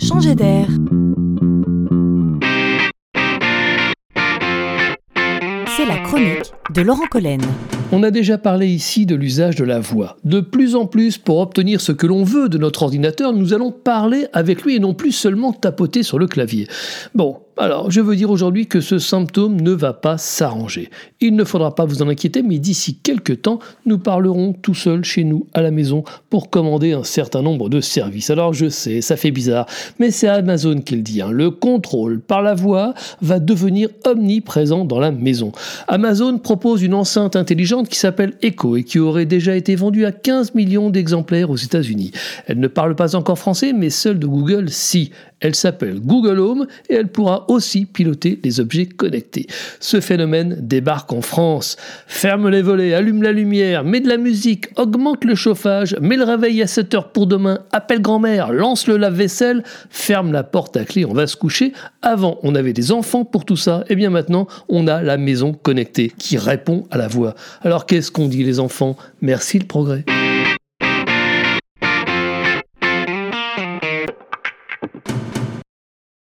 changer d'air. C'est la chronique de Laurent Collen. On a déjà parlé ici de l'usage de la voix. De plus en plus, pour obtenir ce que l'on veut de notre ordinateur, nous allons parler avec lui et non plus seulement tapoter sur le clavier. Bon, alors, je veux dire aujourd'hui que ce symptôme ne va pas s'arranger. Il ne faudra pas vous en inquiéter, mais d'ici quelques temps, nous parlerons tout seuls chez nous à la maison pour commander un certain nombre de services. Alors, je sais, ça fait bizarre, mais c'est Amazon qui le dit. Hein. Le contrôle par la voix va devenir omniprésent dans la maison. Amazon propose une enceinte intelligente qui s'appelle Echo et qui aurait déjà été vendue à 15 millions d'exemplaires aux États-Unis. Elle ne parle pas encore français, mais celle de Google, si. Elle s'appelle Google Home et elle pourra aussi piloter les objets connectés. Ce phénomène débarque en France. Ferme les volets, allume la lumière, mets de la musique, augmente le chauffage, mets le réveil à 7 heures pour demain, appelle grand-mère, lance le lave-vaisselle, ferme la porte à clé, on va se coucher. Avant, on avait des enfants pour tout ça, et bien maintenant, on a la maison connectée qui répond à la voix. Alors qu'est-ce qu'on dit les enfants? Merci le progrès.